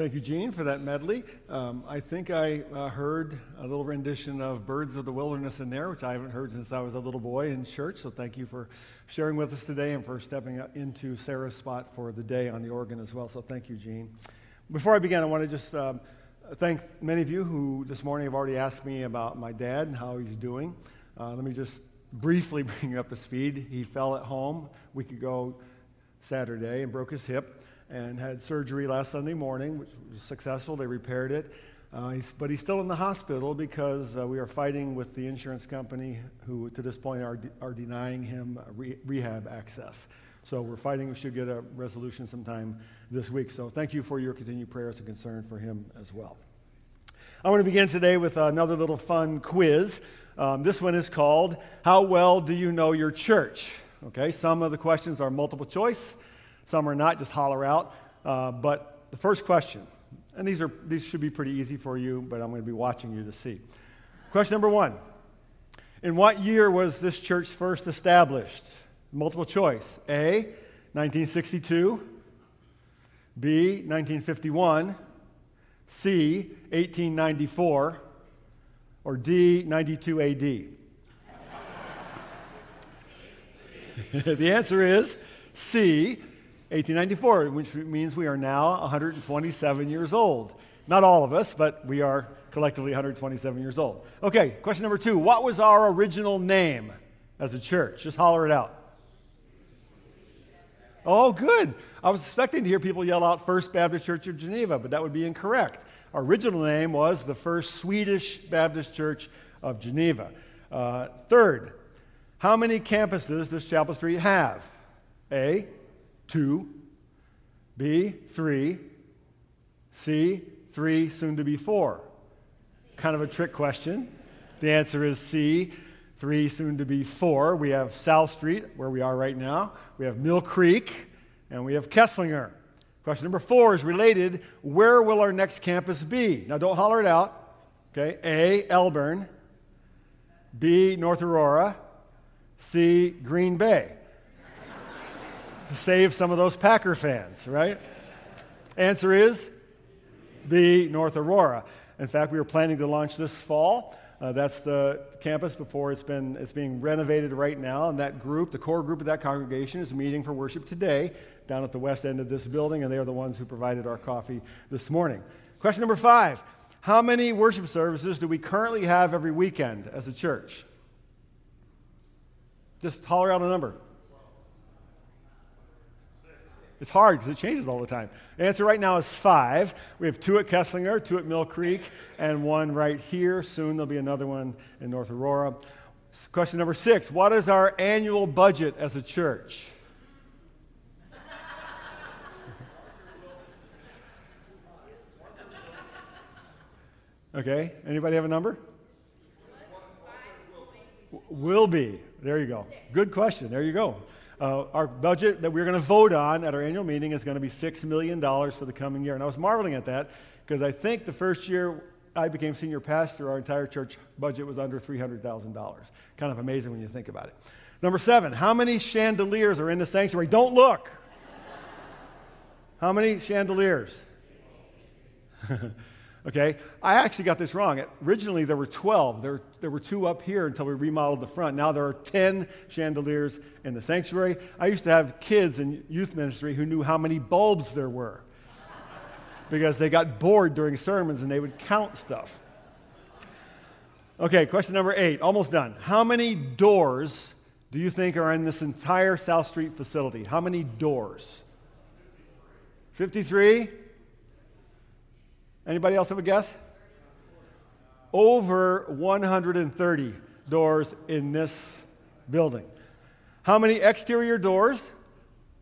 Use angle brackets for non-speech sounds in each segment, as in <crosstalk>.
Thank you, Gene, for that medley. Um, I think I uh, heard a little rendition of Birds of the Wilderness in there, which I haven't heard since I was a little boy in church. So thank you for sharing with us today and for stepping into Sarah's spot for the day on the organ as well. So thank you, Gene. Before I begin, I want to just um, thank many of you who this morning have already asked me about my dad and how he's doing. Uh, let me just briefly <laughs> bring you up to speed. He fell at home a week ago Saturday and broke his hip and had surgery last Sunday morning, which was successful. They repaired it. Uh, he's, but he's still in the hospital because uh, we are fighting with the insurance company who, to this point, are, de- are denying him re- rehab access. So we're fighting. We should get a resolution sometime this week. So thank you for your continued prayers and concern for him as well. I want to begin today with another little fun quiz. Um, this one is called How Well Do You Know Your Church? Okay, some of the questions are multiple choice. Some are not, just holler out. Uh, but the first question, and these, are, these should be pretty easy for you, but I'm going to be watching you to see. Question number one In what year was this church first established? Multiple choice A, 1962, B, 1951, C, 1894, or D, 92 AD? <laughs> the answer is C, 1894, which means we are now 127 years old. Not all of us, but we are collectively 127 years old. Okay, question number two. What was our original name as a church? Just holler it out. Oh, good. I was expecting to hear people yell out First Baptist Church of Geneva, but that would be incorrect. Our original name was the First Swedish Baptist Church of Geneva. Uh, third, how many campuses does Chapel Street have? A, 2, B, 3, C, 3, soon to be 4. Kind of a trick question. The answer is C, 3, soon to be 4. We have South Street, where we are right now. We have Mill Creek, and we have Keslinger. Question number 4 is related. Where will our next campus be? Now, don't holler it out. Okay, A, Elburn. B, North Aurora. C, Green Bay save some of those Packer fans, right? Answer is B, North Aurora. In fact, we were planning to launch this fall. Uh, that's the campus before it's been it's being renovated right now, and that group, the core group of that congregation, is meeting for worship today down at the west end of this building, and they are the ones who provided our coffee this morning. Question number five: How many worship services do we currently have every weekend as a church? Just holler out a number. It's hard because it changes all the time. The answer right now is five. We have two at Keslinger, two at Mill Creek, and one right here. Soon there'll be another one in North Aurora. Question number six What is our annual budget as a church? Okay, anybody have a number? Will be. There you go. Good question. There you go. Uh, our budget that we're going to vote on at our annual meeting is going to be $6 million for the coming year. And I was marveling at that because I think the first year I became senior pastor, our entire church budget was under $300,000. Kind of amazing when you think about it. Number seven, how many chandeliers are in the sanctuary? Don't look. <laughs> how many chandeliers? <laughs> Okay? I actually got this wrong. Originally, there were 12. There, there were two up here until we remodeled the front. Now there are 10 chandeliers in the sanctuary. I used to have kids in youth ministry who knew how many bulbs there were <laughs> because they got bored during sermons and they would count stuff. Okay, question number eight, almost done. How many doors do you think are in this entire South Street facility? How many doors? 53? Anybody else have a guess? Over 130 doors in this building. How many exterior doors?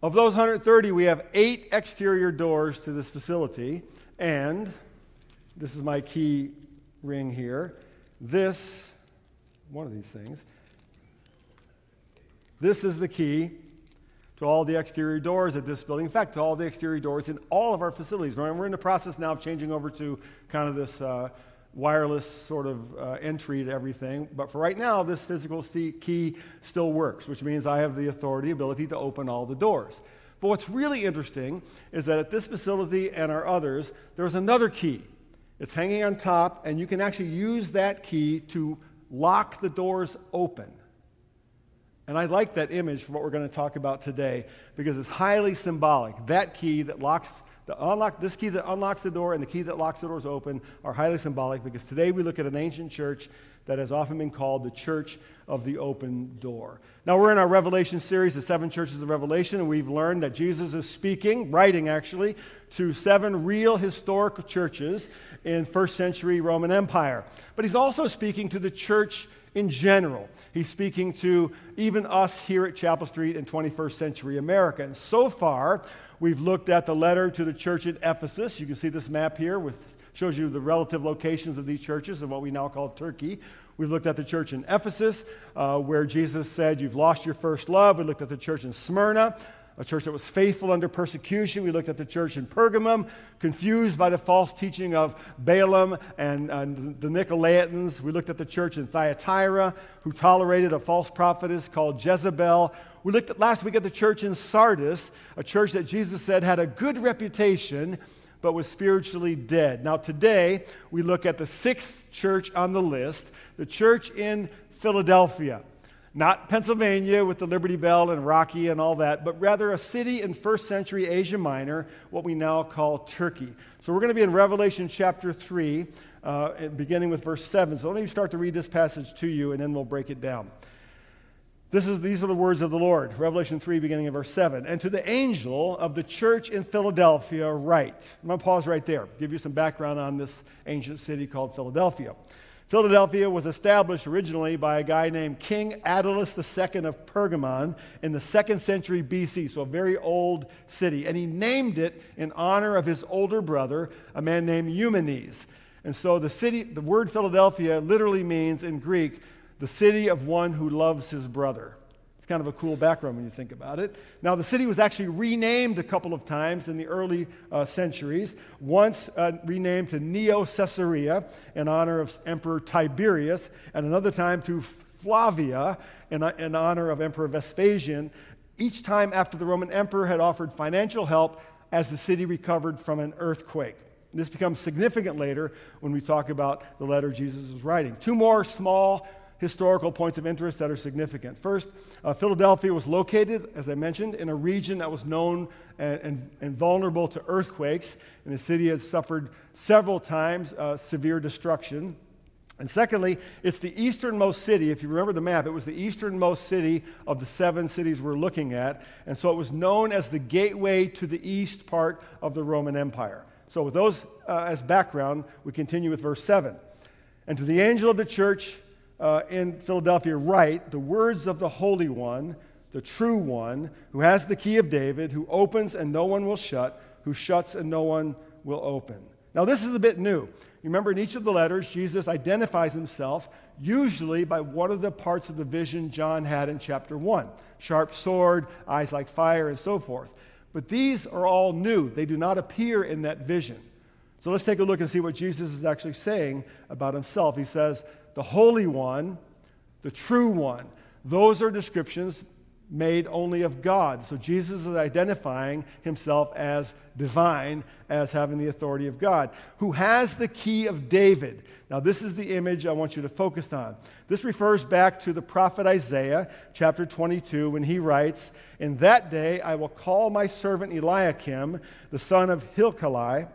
Of those 130, we have eight exterior doors to this facility. And this is my key ring here. This, one of these things, this is the key to all the exterior doors at this building. In fact, to all the exterior doors in all of our facilities. We're in the process now of changing over to kind of this uh, wireless sort of uh, entry to everything. But for right now, this physical key still works, which means I have the authority, ability to open all the doors. But what's really interesting is that at this facility and our others, there's another key. It's hanging on top, and you can actually use that key to lock the doors open. And I like that image for what we're going to talk about today because it's highly symbolic. That key that locks the unlock, this key that unlocks the door and the key that locks the doors open are highly symbolic because today we look at an ancient church that has often been called the church of the open door. Now, we're in our Revelation series, the seven churches of Revelation, and we've learned that Jesus is speaking, writing actually, to seven real historic churches in first century Roman Empire. But he's also speaking to the church in general. He's speaking to even us here at Chapel Street in 21st century America. And so far, we've looked at the letter to the church at Ephesus. You can see this map here with shows you the relative locations of these churches in what we now call Turkey. We've looked at the church in Ephesus, uh, where Jesus said, You've lost your first love. We looked at the church in Smyrna, a church that was faithful under persecution. We looked at the church in Pergamum, confused by the false teaching of Balaam and, and the Nicolaitans. We looked at the church in Thyatira, who tolerated a false prophetess called Jezebel. We looked at last week at the church in Sardis, a church that Jesus said had a good reputation but was spiritually dead. Now, today, we look at the sixth church on the list, the church in Philadelphia. Not Pennsylvania with the Liberty Bell and Rocky and all that, but rather a city in first century Asia Minor, what we now call Turkey. So we're going to be in Revelation chapter 3, uh, beginning with verse 7. So let me start to read this passage to you, and then we'll break it down. This is, these are the words of the Lord, Revelation 3, beginning in verse 7. And to the angel of the church in Philadelphia, write. I'm going to pause right there, give you some background on this ancient city called Philadelphia. Philadelphia was established originally by a guy named King Attalus II of Pergamon in the second century BC, so a very old city. And he named it in honor of his older brother, a man named Eumenes. And so the city, the word Philadelphia literally means in Greek, the city of one who loves his brother. Kind of a cool background when you think about it. Now, the city was actually renamed a couple of times in the early uh, centuries. Once uh, renamed to Neo Caesarea in honor of Emperor Tiberius, and another time to Flavia in, uh, in honor of Emperor Vespasian. Each time after the Roman emperor had offered financial help as the city recovered from an earthquake. This becomes significant later when we talk about the letter Jesus is writing. Two more small historical points of interest that are significant. First, uh, Philadelphia was located, as I mentioned, in a region that was known and, and, and vulnerable to earthquakes, and the city has suffered several times uh, severe destruction. And secondly, it's the easternmost city. If you remember the map, it was the easternmost city of the seven cities we're looking at. And so it was known as the gateway to the east part of the Roman Empire. So, with those uh, as background, we continue with verse 7. And to the angel of the church uh, in Philadelphia write the words of the Holy One, the true one, who has the key of David, who opens and no one will shut, who shuts and no one will open. Now, this is a bit new. Remember, in each of the letters, Jesus identifies himself usually by one of the parts of the vision John had in chapter 1 sharp sword, eyes like fire, and so forth. But these are all new, they do not appear in that vision. So let's take a look and see what Jesus is actually saying about himself. He says, the Holy One, the True One. Those are descriptions made only of God. So Jesus is identifying himself as divine, as having the authority of God, who has the key of David. Now, this is the image I want you to focus on. This refers back to the prophet Isaiah, chapter 22, when he writes, In that day I will call my servant Eliakim, the son of Hilkiah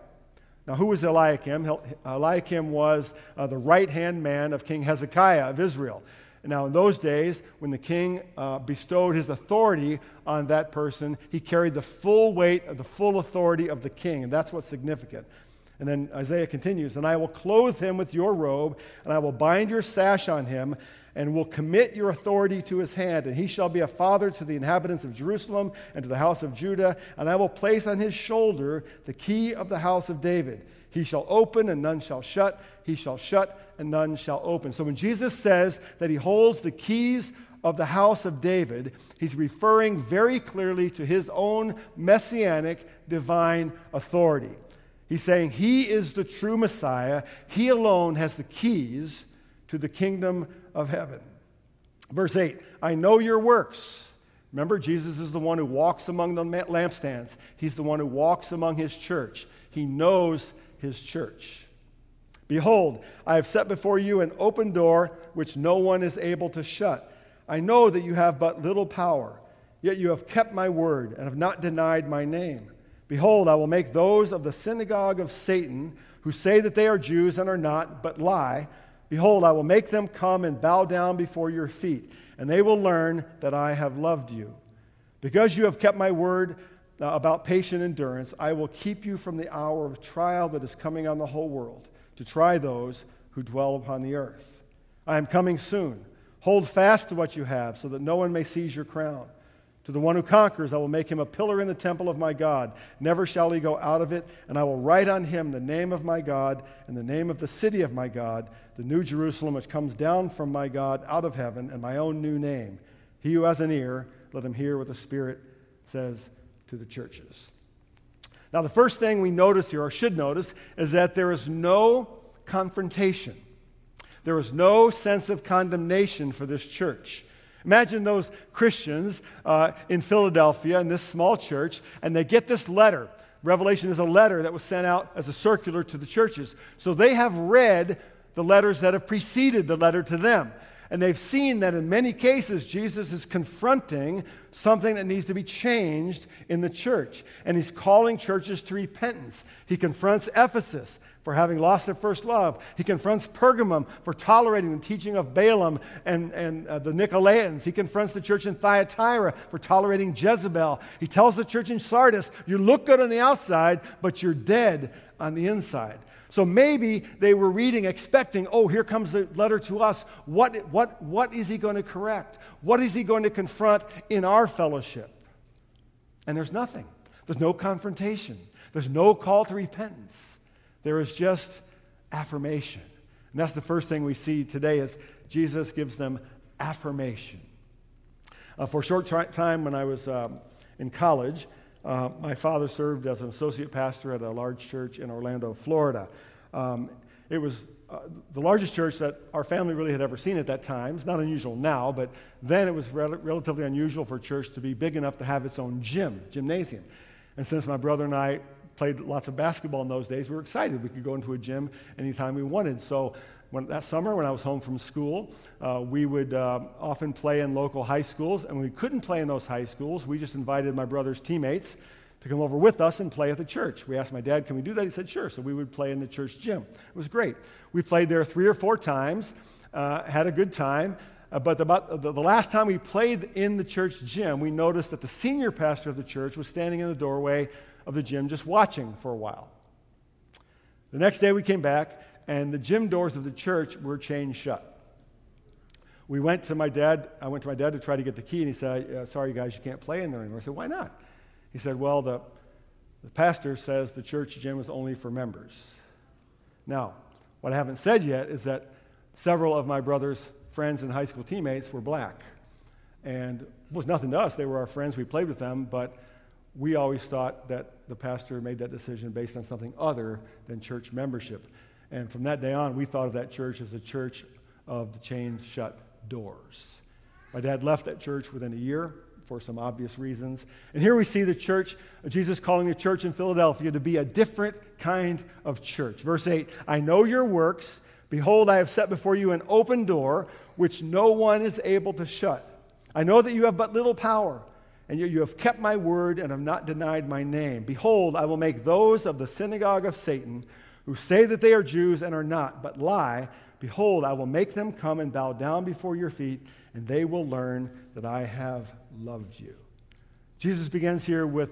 now, who was Eliakim? Eliakim was uh, the right hand man of King Hezekiah of Israel. Now, in those days, when the king uh, bestowed his authority on that person, he carried the full weight of the full authority of the king, and that's what's significant. And then Isaiah continues, And I will clothe him with your robe, and I will bind your sash on him, and will commit your authority to his hand, and he shall be a father to the inhabitants of Jerusalem and to the house of Judah, and I will place on his shoulder the key of the house of David. He shall open and none shall shut, he shall shut and none shall open. So when Jesus says that he holds the keys of the house of David, he's referring very clearly to his own messianic divine authority. He's saying he is the true Messiah, he alone has the keys to the kingdom of heaven. Verse 8 I know your works, Remember, Jesus is the one who walks among the lampstands, He's the one who walks among His church. He knows His church. Behold, I have set before you an open door which no one is able to shut. I know that you have but little power, yet you have kept my word and have not denied my name. Behold, I will make those of the synagogue of Satan who say that they are Jews and are not, but lie. Behold, I will make them come and bow down before your feet and they will learn that I have loved you. Because you have kept my word uh, about patient endurance, I will keep you from the hour of trial that is coming on the whole world to try those who dwell upon the earth. I am coming soon. Hold fast to what you have so that no one may seize your crown. To the one who conquers, I will make him a pillar in the temple of my God. Never shall he go out of it, and I will write on him the name of my God and the name of the city of my God, the new Jerusalem which comes down from my God out of heaven, and my own new name. He who has an ear, let him hear what the Spirit says to the churches. Now, the first thing we notice here, or should notice, is that there is no confrontation. There is no sense of condemnation for this church. Imagine those Christians uh, in Philadelphia in this small church, and they get this letter. Revelation is a letter that was sent out as a circular to the churches. So they have read the letters that have preceded the letter to them. And they've seen that in many cases, Jesus is confronting something that needs to be changed in the church. And he's calling churches to repentance. He confronts Ephesus for having lost their first love. He confronts Pergamum for tolerating the teaching of Balaam and, and uh, the Nicolaitans. He confronts the church in Thyatira for tolerating Jezebel. He tells the church in Sardis, You look good on the outside, but you're dead on the inside. So maybe they were reading, expecting, oh, here comes the letter to us. What, what, what is he going to correct? What is he going to confront in our fellowship? And there's nothing. There's no confrontation. There's no call to repentance. There is just affirmation. And that's the first thing we see today is Jesus gives them affirmation. Uh, for a short time when I was um, in college, uh, my father served as an associate pastor at a large church in Orlando, Florida. Um, it was uh, the largest church that our family really had ever seen at that time. It's not unusual now, but then it was rel- relatively unusual for a church to be big enough to have its own gym, gymnasium. And since my brother and I played lots of basketball in those days, we were excited. We could go into a gym anytime we wanted. So when, that summer, when I was home from school, uh, we would uh, often play in local high schools. And when we couldn't play in those high schools, we just invited my brother's teammates to come over with us and play at the church. We asked my dad, Can we do that? He said, Sure. So we would play in the church gym. It was great. We played there three or four times, uh, had a good time. Uh, but about the, the last time we played in the church gym, we noticed that the senior pastor of the church was standing in the doorway of the gym just watching for a while. The next day we came back, and the gym doors of the church were chained shut. We went to my dad, I went to my dad to try to get the key, and he said, uh, Sorry, guys, you can't play in there anymore. I said, Why not? He said, Well, the, the pastor says the church gym is only for members. Now, what I haven't said yet is that several of my brother's friends and high school teammates were black. And it was nothing to us. They were our friends. We played with them. But we always thought that the pastor made that decision based on something other than church membership. And from that day on, we thought of that church as a church of the chained shut doors. My dad left that church within a year for some obvious reasons. And here we see the church, Jesus calling the church in Philadelphia to be a different kind of church. Verse 8 I know your works. Behold, I have set before you an open door which no one is able to shut. I know that you have but little power, and yet you have kept my word and have not denied my name. Behold, I will make those of the synagogue of Satan who say that they are Jews and are not, but lie, behold, I will make them come and bow down before your feet, and they will learn that I have loved you. Jesus begins here with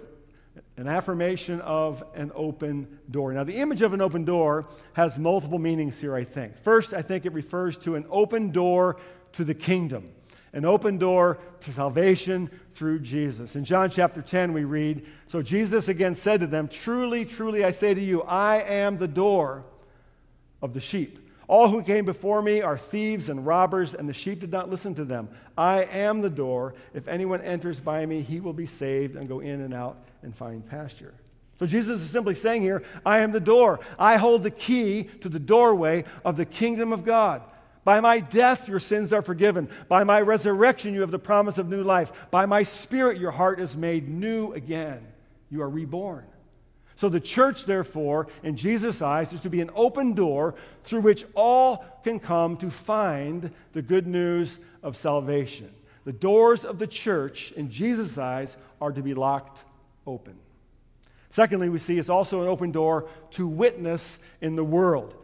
an affirmation of an open door. Now, the image of an open door has multiple meanings here, I think. First, I think it refers to an open door to the kingdom an open door to salvation through Jesus. In John chapter 10, we read So Jesus again said to them, Truly, truly, I say to you, I am the door of the sheep. All who came before me are thieves and robbers, and the sheep did not listen to them. I am the door. If anyone enters by me, he will be saved and go in and out and find pasture. So Jesus is simply saying here, I am the door. I hold the key to the doorway of the kingdom of God. By my death, your sins are forgiven. By my resurrection, you have the promise of new life. By my spirit, your heart is made new again. You are reborn. So the church, therefore, in Jesus' eyes, is to be an open door through which all can come to find the good news of salvation. The doors of the church, in Jesus' eyes, are to be locked open. Secondly, we see it's also an open door to witness in the world.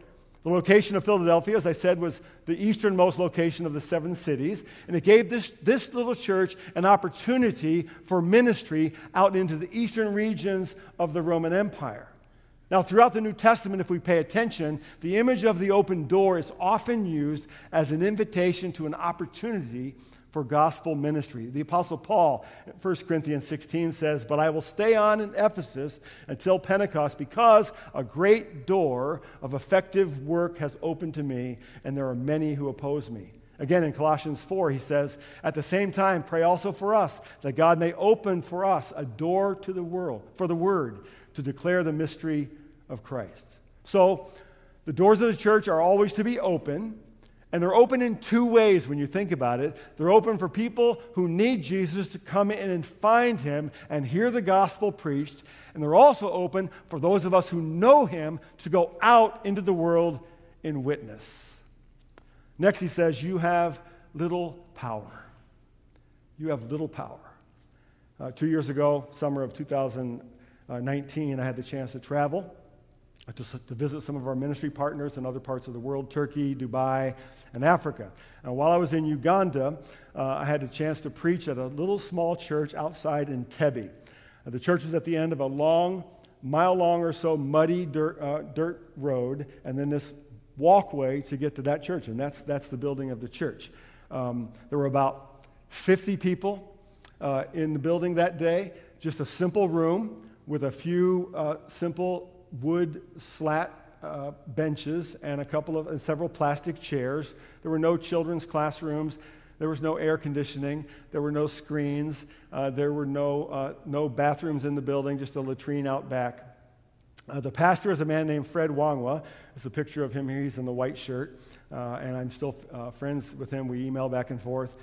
The location of Philadelphia, as I said, was the easternmost location of the seven cities, and it gave this, this little church an opportunity for ministry out into the eastern regions of the Roman Empire. Now, throughout the New Testament, if we pay attention, the image of the open door is often used as an invitation to an opportunity for gospel ministry. The Apostle Paul, 1 Corinthians 16, says, But I will stay on in Ephesus until Pentecost because a great door of effective work has opened to me, and there are many who oppose me. Again, in Colossians 4, he says, At the same time, pray also for us, that God may open for us a door to the world, for the word, to declare the mystery of Christ. So, the doors of the church are always to be open. And they're open in two ways when you think about it. They're open for people who need Jesus to come in and find him and hear the gospel preached. And they're also open for those of us who know him to go out into the world in witness. Next, he says, You have little power. You have little power. Uh, two years ago, summer of 2019, I had the chance to travel to, to, visit some of our ministry partners in other parts of the world Turkey, Dubai, and Africa. And while I was in Uganda, uh, I had a chance to preach at a little small church outside Entebbe. Uh, the church was at the end of a long, mile long or so, muddy dirt, uh, dirt road, and then this walkway to get to that church. And that's, that's the building of the church. Um, there were about 50 people uh, in the building that day, just a simple room with a few uh, simple wood slat uh, benches and a couple of and several plastic chairs. There were no children's classrooms. There was no air conditioning. There were no screens. Uh, there were no, uh, no bathrooms in the building, just a latrine out back. Uh, the pastor is a man named Fred Wangwa. There's a picture of him here. He's in the white shirt. Uh, and I'm still uh, friends with him. We email back and forth.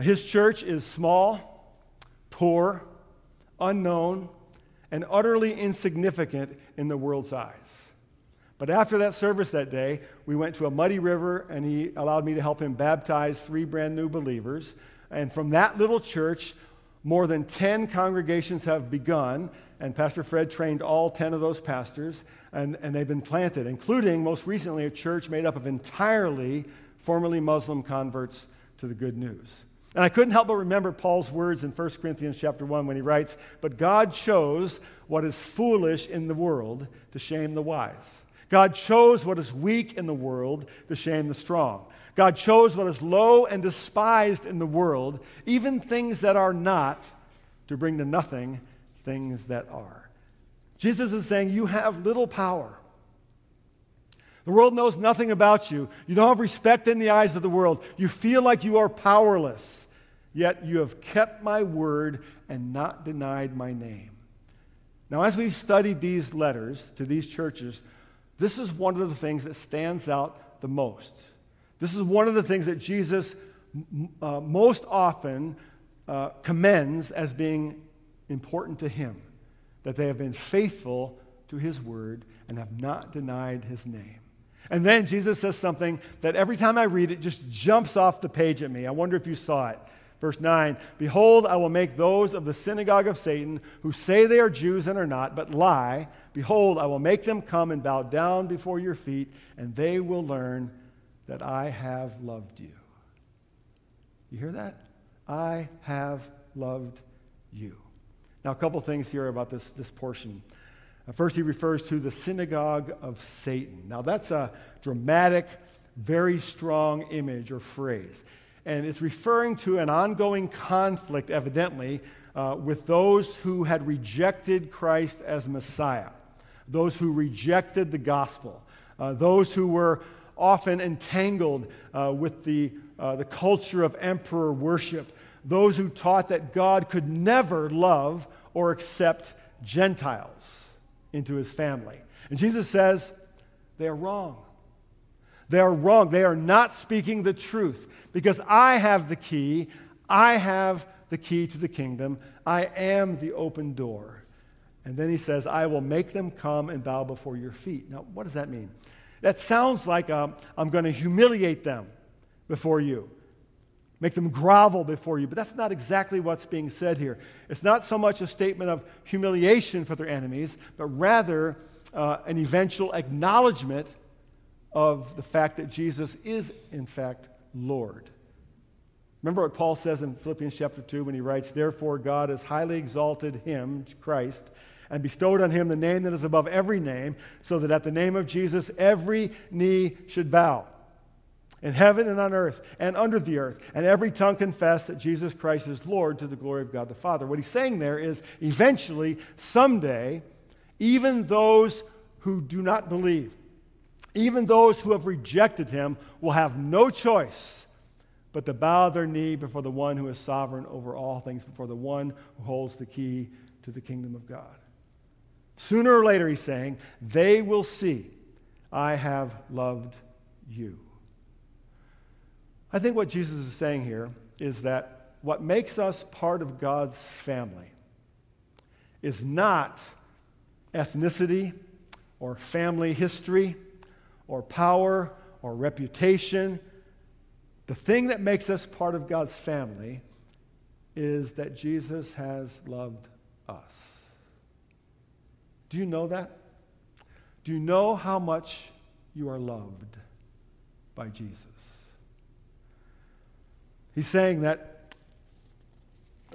his church is small, poor, unknown, and utterly insignificant in the world's eyes. But after that service that day, we went to a muddy river, and he allowed me to help him baptize three brand new believers. And from that little church, more than 10 congregations have begun, and Pastor Fred trained all 10 of those pastors, and, and they've been planted, including most recently a church made up of entirely formerly Muslim converts to the good news. And I couldn't help but remember Paul's words in 1 Corinthians chapter 1 when he writes, But God chose what is foolish in the world to shame the wise. God chose what is weak in the world to shame the strong. God chose what is low and despised in the world, even things that are not, to bring to nothing things that are. Jesus is saying, You have little power. The world knows nothing about you. You don't have respect in the eyes of the world. You feel like you are powerless. Yet you have kept my word and not denied my name. Now, as we've studied these letters to these churches, this is one of the things that stands out the most. This is one of the things that Jesus uh, most often uh, commends as being important to him that they have been faithful to his word and have not denied his name. And then Jesus says something that every time I read it just jumps off the page at me. I wonder if you saw it. Verse 9 Behold, I will make those of the synagogue of Satan who say they are Jews and are not, but lie. Behold, I will make them come and bow down before your feet, and they will learn that I have loved you. You hear that? I have loved you. Now, a couple things here about this, this portion. First, he refers to the synagogue of Satan. Now, that's a dramatic, very strong image or phrase and it's referring to an ongoing conflict, evidently, uh, with those who had rejected Christ as Messiah, those who rejected the gospel, uh, those who were often entangled uh, with the, uh, the culture of emperor worship, those who taught that God could never love or accept Gentiles into his family. And Jesus says, they are wrong. They are wrong. They are not speaking the truth because I have the key. I have the key to the kingdom. I am the open door. And then he says, I will make them come and bow before your feet. Now, what does that mean? That sounds like um, I'm going to humiliate them before you, make them grovel before you. But that's not exactly what's being said here. It's not so much a statement of humiliation for their enemies, but rather uh, an eventual acknowledgement of the fact that Jesus is, in fact, Lord. Remember what Paul says in Philippians chapter 2 when he writes, Therefore, God has highly exalted him, Christ, and bestowed on him the name that is above every name, so that at the name of Jesus every knee should bow in heaven and on earth and under the earth, and every tongue confess that Jesus Christ is Lord to the glory of God the Father. What he's saying there is eventually, someday, even those who do not believe, even those who have rejected him, will have no choice but to bow their knee before the one who is sovereign over all things, before the one who holds the key to the kingdom of God. Sooner or later, he's saying, they will see I have loved you. I think what Jesus is saying here is that what makes us part of God's family is not ethnicity or family history or power or reputation. The thing that makes us part of God's family is that Jesus has loved us. Do you know that? Do you know how much you are loved by Jesus? He's saying that,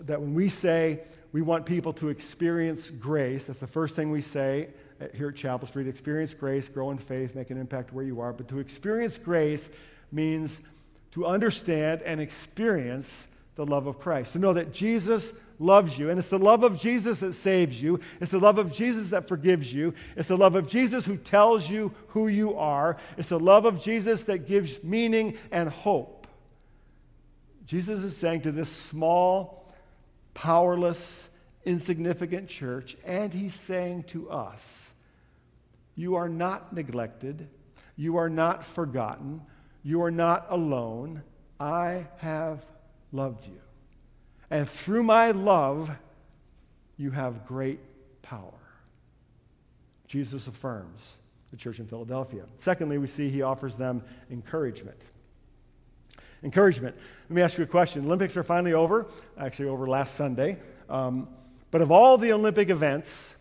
that when we say we want people to experience grace, that's the first thing we say here at Chapel Street experience grace, grow in faith, make an impact where you are. But to experience grace means to understand and experience the love of Christ. To know that Jesus loves you. And it's the love of Jesus that saves you. It's the love of Jesus that forgives you. It's the love of Jesus who tells you who you are. It's the love of Jesus that gives meaning and hope. Jesus is saying to this small, powerless, insignificant church, and he's saying to us, You are not neglected. You are not forgotten. You are not alone. I have loved you. And through my love, you have great power. Jesus affirms the church in Philadelphia. Secondly, we see he offers them encouragement. Encouragement. Let me ask you a question. Olympics are finally over, actually, over last Sunday. Um, but of all the Olympic events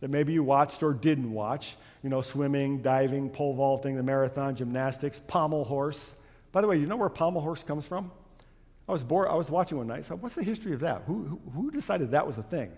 that maybe you watched or didn't watch, you know, swimming, diving, pole vaulting, the marathon, gymnastics, pommel horse. By the way, you know where pommel horse comes from? I was bored. I was watching one night. So, what's the history of that? Who, who, who decided that was a thing?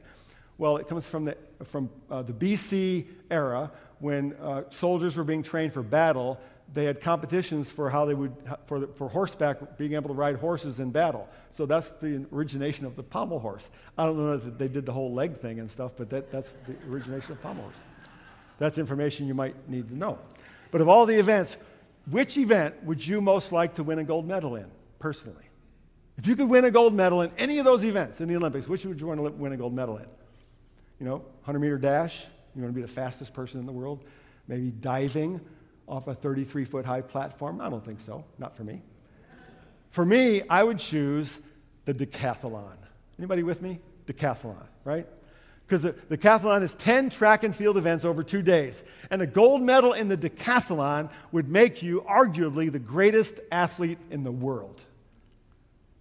Well, it comes from the, from, uh, the BC era when uh, soldiers were being trained for battle. They had competitions for how they would, for, for horseback, being able to ride horses in battle. So that's the origination of the pommel horse. I don't know if they did the whole leg thing and stuff, but that, that's the origination of pommel horse. That's information you might need to know. But of all the events, which event would you most like to win a gold medal in, personally? If you could win a gold medal in any of those events in the Olympics, which would you want to win a gold medal in? You know, 100 meter dash, you want to be the fastest person in the world? Maybe diving off a 33 foot high platform? I don't think so. Not for me. For me, I would choose the decathlon. Anybody with me? Decathlon, right? Because the, decathlon is 10 track and field events over two days. And a gold medal in the decathlon would make you arguably the greatest athlete in the world.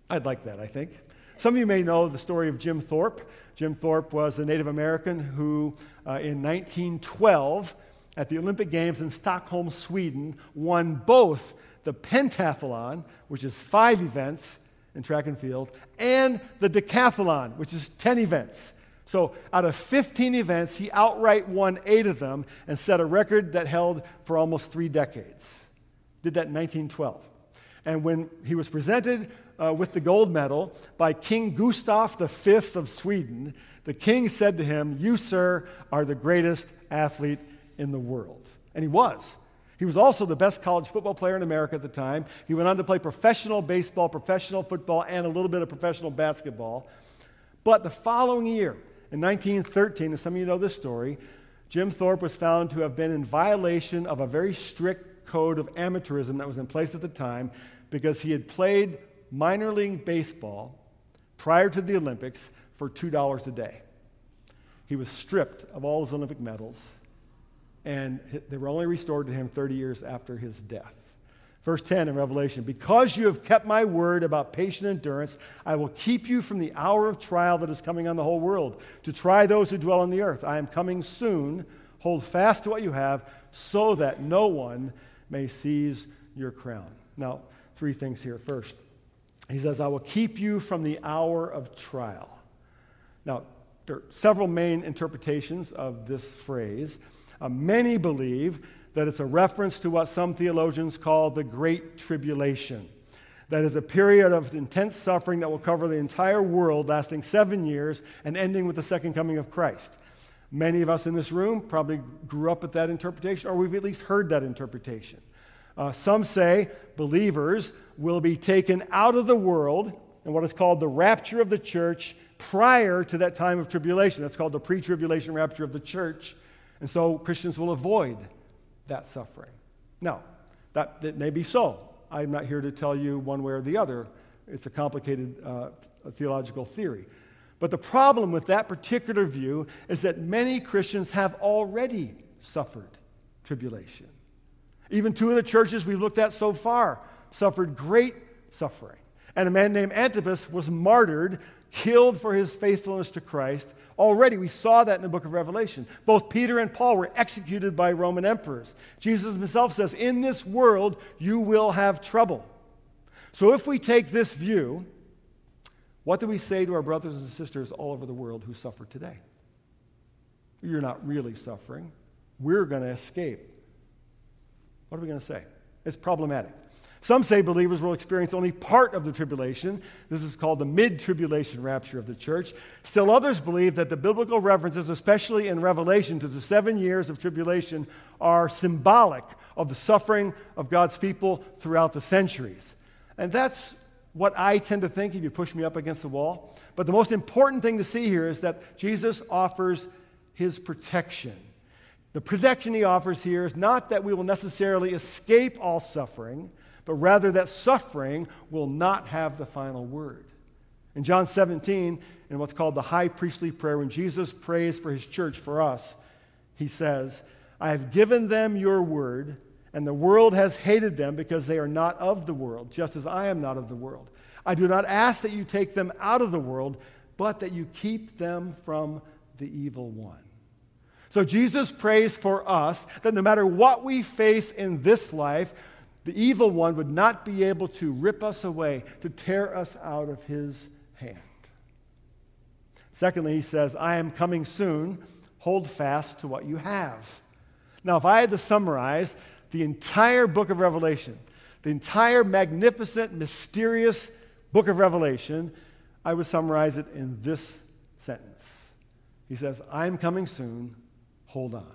I'd like that, I think. Some of you may know the story of Jim Thorpe. Jim Thorpe was a Native American who, uh, in 1912, at the Olympic Games in Stockholm, Sweden, won both the pentathlon, which is five events in track and field, and the decathlon, which is 10 events. So, out of 15 events, he outright won eight of them and set a record that held for almost three decades. Did that in 1912. And when he was presented uh, with the gold medal by King Gustav V of Sweden, the king said to him, You, sir, are the greatest athlete in the world. And he was. He was also the best college football player in America at the time. He went on to play professional baseball, professional football, and a little bit of professional basketball. But the following year, in 1913, and some of you know this story, Jim Thorpe was found to have been in violation of a very strict code of amateurism that was in place at the time because he had played minor league baseball prior to the Olympics for $2 a day. He was stripped of all his Olympic medals, and they were only restored to him 30 years after his death. Verse 10 in Revelation Because you have kept my word about patient endurance, I will keep you from the hour of trial that is coming on the whole world, to try those who dwell on the earth. I am coming soon. Hold fast to what you have, so that no one may seize your crown. Now, three things here. First, he says, I will keep you from the hour of trial. Now, there are several main interpretations of this phrase. Uh, many believe that it's a reference to what some theologians call the Great Tribulation. That is a period of intense suffering that will cover the entire world, lasting seven years and ending with the second coming of Christ. Many of us in this room probably grew up with that interpretation, or we've at least heard that interpretation. Uh, some say believers will be taken out of the world in what is called the rapture of the church prior to that time of tribulation. That's called the pre tribulation rapture of the church. And so Christians will avoid that suffering. Now, that, that may be so. I'm not here to tell you one way or the other. It's a complicated uh, theological theory. But the problem with that particular view is that many Christians have already suffered tribulation. Even two of the churches we've looked at so far suffered great suffering. And a man named Antipas was martyred, killed for his faithfulness to Christ. Already, we saw that in the book of Revelation. Both Peter and Paul were executed by Roman emperors. Jesus himself says, In this world, you will have trouble. So, if we take this view, what do we say to our brothers and sisters all over the world who suffer today? You're not really suffering. We're going to escape. What are we going to say? It's problematic. Some say believers will experience only part of the tribulation. This is called the mid tribulation rapture of the church. Still, others believe that the biblical references, especially in Revelation, to the seven years of tribulation, are symbolic of the suffering of God's people throughout the centuries. And that's what I tend to think if you push me up against the wall. But the most important thing to see here is that Jesus offers his protection. The protection he offers here is not that we will necessarily escape all suffering, but rather that suffering will not have the final word. In John 17, in what's called the high priestly prayer, when Jesus prays for his church, for us, he says, I have given them your word, and the world has hated them because they are not of the world, just as I am not of the world. I do not ask that you take them out of the world, but that you keep them from the evil one. So Jesus prays for us that no matter what we face in this life, the evil one would not be able to rip us away, to tear us out of his hand. Secondly, he says, I am coming soon. Hold fast to what you have. Now, if I had to summarize the entire book of Revelation, the entire magnificent, mysterious book of Revelation, I would summarize it in this sentence. He says, I'm coming soon. Hold on.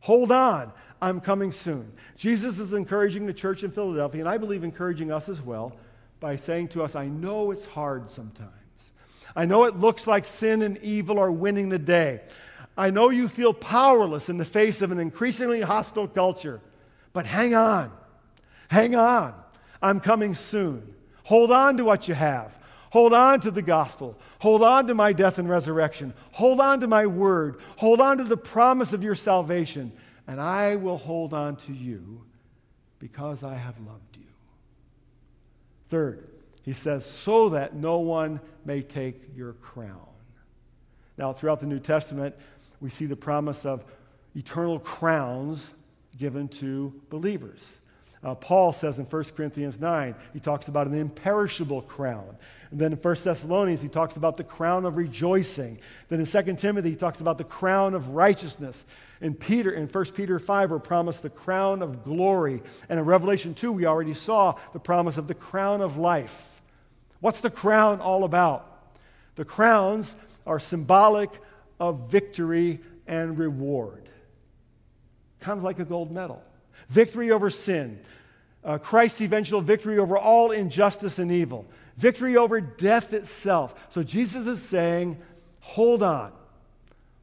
Hold on. I'm coming soon. Jesus is encouraging the church in Philadelphia, and I believe encouraging us as well, by saying to us, I know it's hard sometimes. I know it looks like sin and evil are winning the day. I know you feel powerless in the face of an increasingly hostile culture, but hang on. Hang on. I'm coming soon. Hold on to what you have. Hold on to the gospel. Hold on to my death and resurrection. Hold on to my word. Hold on to the promise of your salvation. And I will hold on to you because I have loved you. Third, he says, so that no one may take your crown. Now, throughout the New Testament, we see the promise of eternal crowns given to believers. Uh, Paul says in 1 Corinthians 9, he talks about an imperishable crown. And then in 1 Thessalonians, he talks about the crown of rejoicing. Then in 2 Timothy, he talks about the crown of righteousness. In Peter, in 1 Peter 5, we're promised the crown of glory. And in Revelation 2, we already saw the promise of the crown of life. What's the crown all about? The crowns are symbolic of victory and reward, kind of like a gold medal victory over sin, uh, Christ's eventual victory over all injustice and evil, victory over death itself. So Jesus is saying, hold on,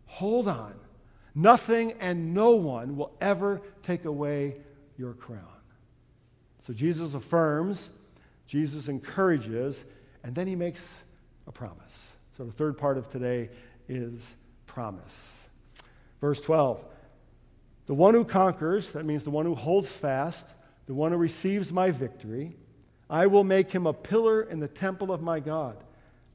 hold on. Nothing and no one will ever take away your crown. So Jesus affirms, Jesus encourages, and then he makes a promise. So the third part of today is promise. Verse 12 The one who conquers, that means the one who holds fast, the one who receives my victory, I will make him a pillar in the temple of my God.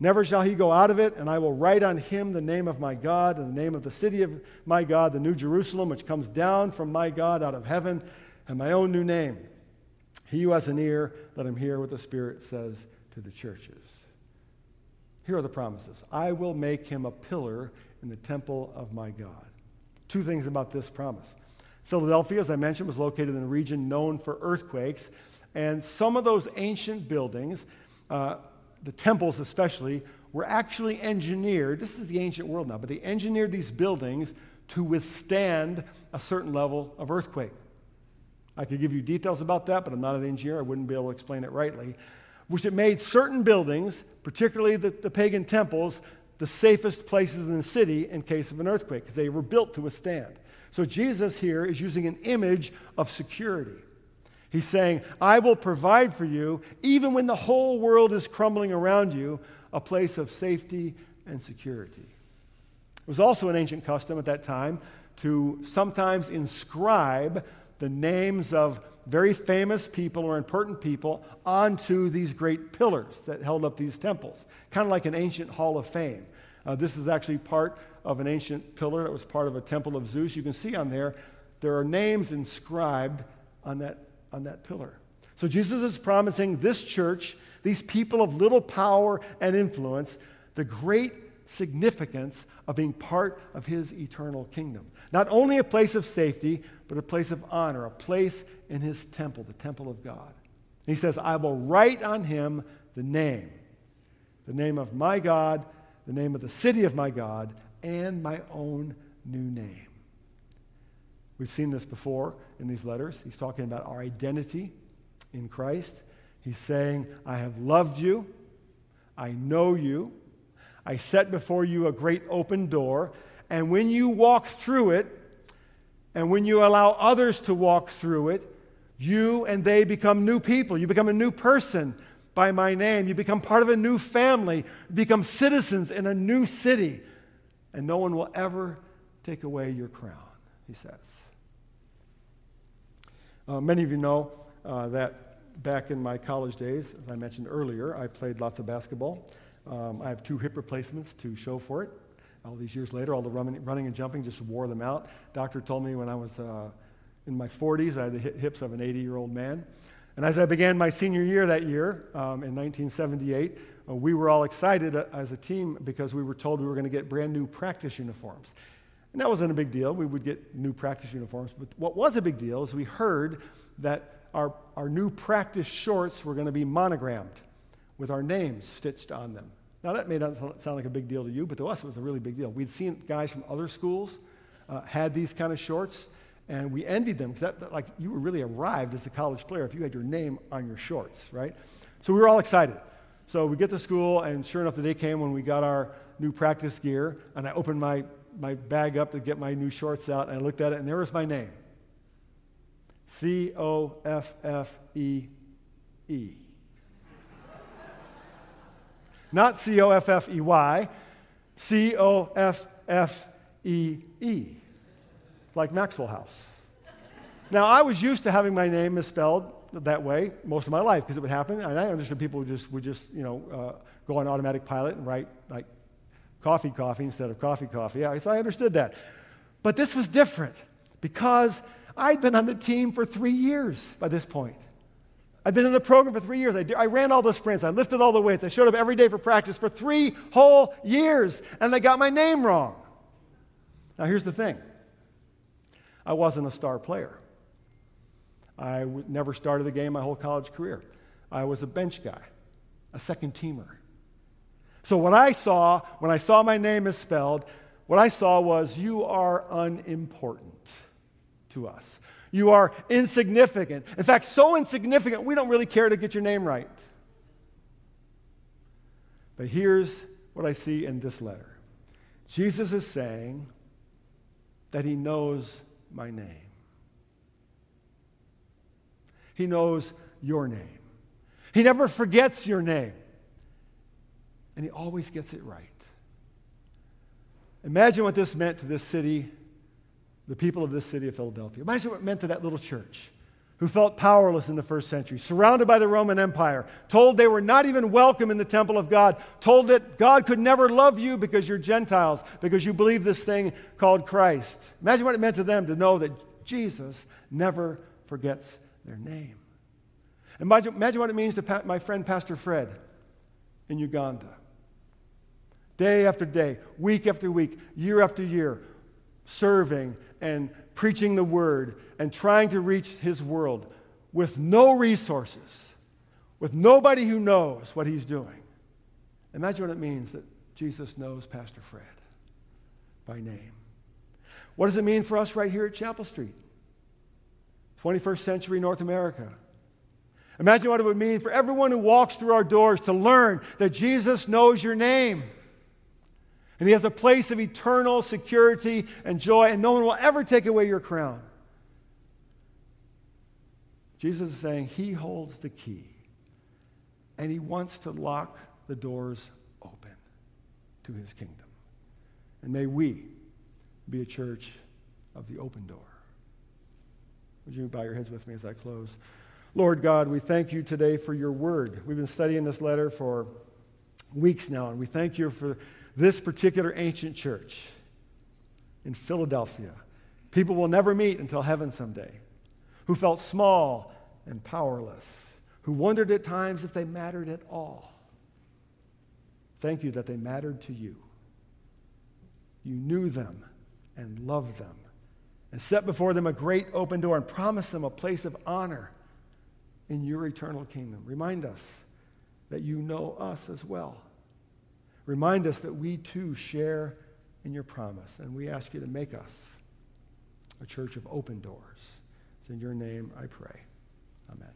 Never shall he go out of it, and I will write on him the name of my God and the name of the city of my God, the new Jerusalem, which comes down from my God out of heaven, and my own new name. He who has an ear, let him hear what the Spirit says to the churches. Here are the promises I will make him a pillar in the temple of my God. Two things about this promise. Philadelphia, as I mentioned, was located in a region known for earthquakes, and some of those ancient buildings, uh, the temples especially, were actually engineered. This is the ancient world now, but they engineered these buildings to withstand a certain level of earthquake. I could give you details about that, but I'm not an engineer. I wouldn't be able to explain it rightly. Which it made certain buildings, particularly the, the pagan temples, the safest places in the city in case of an earthquake, because they were built to withstand. So Jesus here is using an image of security. He's saying, I will provide for you, even when the whole world is crumbling around you, a place of safety and security. It was also an ancient custom at that time to sometimes inscribe the names of very famous people or important people onto these great pillars that held up these temples, kind of like an ancient hall of fame. Uh, this is actually part of an ancient pillar that was part of a temple of Zeus. You can see on there, there are names inscribed on that, on that pillar. So Jesus is promising this church, these people of little power and influence, the great significance of being part of his eternal kingdom. Not only a place of safety, but a place of honor, a place in his temple, the temple of God. And he says, I will write on him the name, the name of my God, the name of the city of my God, and my own new name. We've seen this before in these letters. He's talking about our identity in Christ. He's saying, I have loved you. I know you. I set before you a great open door. And when you walk through it, and when you allow others to walk through it, you and they become new people. You become a new person by my name. You become part of a new family. You become citizens in a new city. And no one will ever take away your crown, he says. Uh, many of you know uh, that back in my college days, as I mentioned earlier, I played lots of basketball. Um, I have two hip replacements to show for it all these years later, all the running, running and jumping just wore them out. Doctor told me when I was uh, in my 40s, I had the hips of an 80 year old man. And as I began my senior year that year, um, in 1978, uh, we were all excited uh, as a team because we were told we were going to get brand new practice uniforms. And that wasn't a big deal. We would get new practice uniforms. But what was a big deal is we heard that our, our new practice shorts were going to be monogrammed with our names stitched on them. Now, that may not sound like a big deal to you, but to us it was a really big deal. We'd seen guys from other schools uh, had these kind of shorts, and we envied them because that, like, you were really arrived as a college player if you had your name on your shorts, right? So we were all excited. So we get to school, and sure enough, the day came when we got our new practice gear, and I opened my, my bag up to get my new shorts out, and I looked at it, and there was my name C O F F E E. Not C O F F E Y, C O F F E E, like Maxwell House. Now, I was used to having my name misspelled that way most of my life because it would happen. And I understood people would just, would just you know, uh, go on automatic pilot and write like coffee, coffee instead of coffee, coffee. Yeah, so I understood that. But this was different because I'd been on the team for three years by this point. I'd been in the program for three years. I, I ran all the sprints. I lifted all the weights. I showed up every day for practice for three whole years, and they got my name wrong. Now, here's the thing I wasn't a star player. I w- never started a game my whole college career. I was a bench guy, a second teamer. So, what I saw, when I saw my name misspelled, what I saw was, you are unimportant to us. You are insignificant. In fact, so insignificant, we don't really care to get your name right. But here's what I see in this letter Jesus is saying, that He knows my name. He knows your name. He never forgets your name. And He always gets it right. Imagine what this meant to this city, the people of this city of Philadelphia. Imagine what it meant to that little church who felt powerless in the first century, surrounded by the Roman Empire, told they were not even welcome in the temple of God, told that God could never love you because you're Gentiles, because you believe this thing called Christ. Imagine what it meant to them to know that Jesus never forgets their name. Imagine, imagine what it means to pa- my friend Pastor Fred in Uganda. Day after day, week after week, year after year, serving and preaching the word and trying to reach his world with no resources, with nobody who knows what he's doing. Imagine what it means that Jesus knows Pastor Fred by name. What does it mean for us right here at Chapel Street? 21st century North America. Imagine what it would mean for everyone who walks through our doors to learn that Jesus knows your name. And he has a place of eternal security and joy, and no one will ever take away your crown. Jesus is saying he holds the key, and he wants to lock the doors open to his kingdom. And may we be a church of the open door. Would you bow your heads with me as I close? Lord God, we thank you today for your word. We've been studying this letter for weeks now, and we thank you for this particular ancient church in Philadelphia. People will never meet until heaven someday, who felt small and powerless, who wondered at times if they mattered at all. Thank you that they mattered to you. You knew them and loved them and set before them a great open door and promise them a place of honor in your eternal kingdom. Remind us that you know us as well. Remind us that we too share in your promise, and we ask you to make us a church of open doors. It's in your name I pray. Amen.